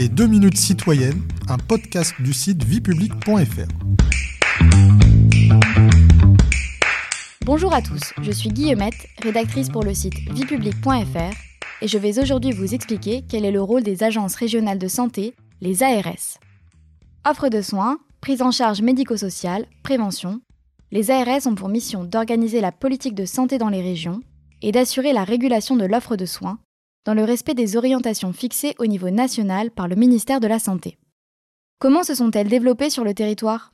Les 2 minutes citoyennes, un podcast du site viepublic.fr. Bonjour à tous, je suis Guillemette, rédactrice pour le site viepublic.fr et je vais aujourd'hui vous expliquer quel est le rôle des agences régionales de santé, les ARS. Offre de soins, prise en charge médico-sociale, prévention, les ARS ont pour mission d'organiser la politique de santé dans les régions et d'assurer la régulation de l'offre de soins dans le respect des orientations fixées au niveau national par le ministère de la Santé. Comment se sont-elles développées sur le territoire?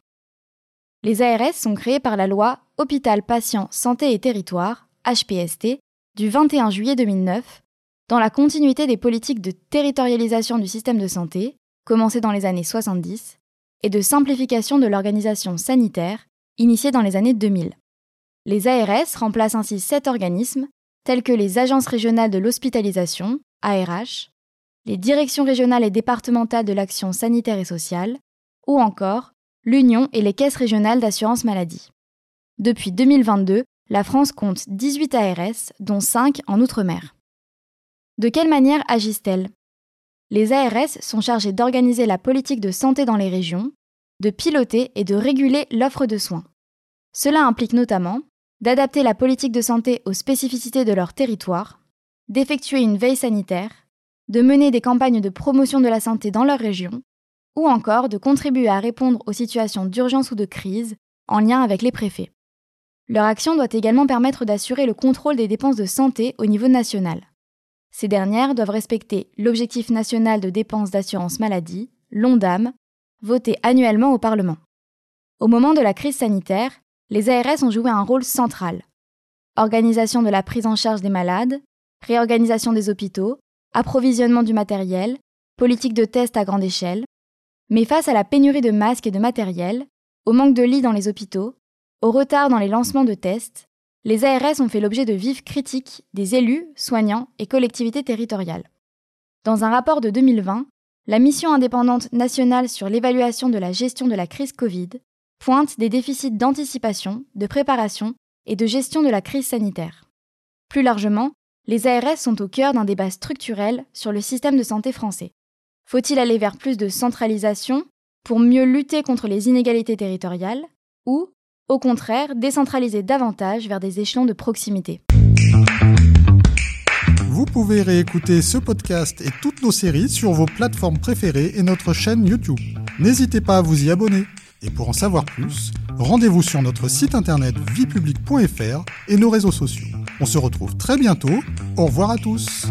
Les ARS sont créées par la loi Hôpital Patient Santé et Territoire, HPST, du 21 juillet 2009, dans la continuité des politiques de territorialisation du système de santé, commencées dans les années 70, et de simplification de l'organisation sanitaire, initiées dans les années 2000. Les ARS remplacent ainsi sept organismes telles que les agences régionales de l'hospitalisation, ARH, les directions régionales et départementales de l'action sanitaire et sociale, ou encore l'Union et les caisses régionales d'assurance maladie. Depuis 2022, la France compte 18 ARS, dont 5 en Outre-mer. De quelle manière agissent-elles? Les ARS sont chargées d'organiser la politique de santé dans les régions, de piloter et de réguler l'offre de soins. Cela implique notamment d'adapter la politique de santé aux spécificités de leur territoire, d'effectuer une veille sanitaire, de mener des campagnes de promotion de la santé dans leur région, ou encore de contribuer à répondre aux situations d'urgence ou de crise en lien avec les préfets. Leur action doit également permettre d'assurer le contrôle des dépenses de santé au niveau national. Ces dernières doivent respecter l'objectif national de dépenses d'assurance maladie, l'ONDAM, voté annuellement au Parlement. Au moment de la crise sanitaire, les ARS ont joué un rôle central. Organisation de la prise en charge des malades, réorganisation des hôpitaux, approvisionnement du matériel, politique de tests à grande échelle. Mais face à la pénurie de masques et de matériel, au manque de lits dans les hôpitaux, au retard dans les lancements de tests, les ARS ont fait l'objet de vives critiques des élus, soignants et collectivités territoriales. Dans un rapport de 2020, la mission indépendante nationale sur l'évaluation de la gestion de la crise Covid pointe des déficits d'anticipation, de préparation et de gestion de la crise sanitaire. Plus largement, les ARS sont au cœur d'un débat structurel sur le système de santé français. Faut-il aller vers plus de centralisation pour mieux lutter contre les inégalités territoriales ou, au contraire, décentraliser davantage vers des échelons de proximité? Vous pouvez réécouter ce podcast et toutes nos séries sur vos plateformes préférées et notre chaîne YouTube. N'hésitez pas à vous y abonner. Et pour en savoir plus, rendez-vous sur notre site internet viepublic.fr et nos réseaux sociaux. On se retrouve très bientôt. Au revoir à tous.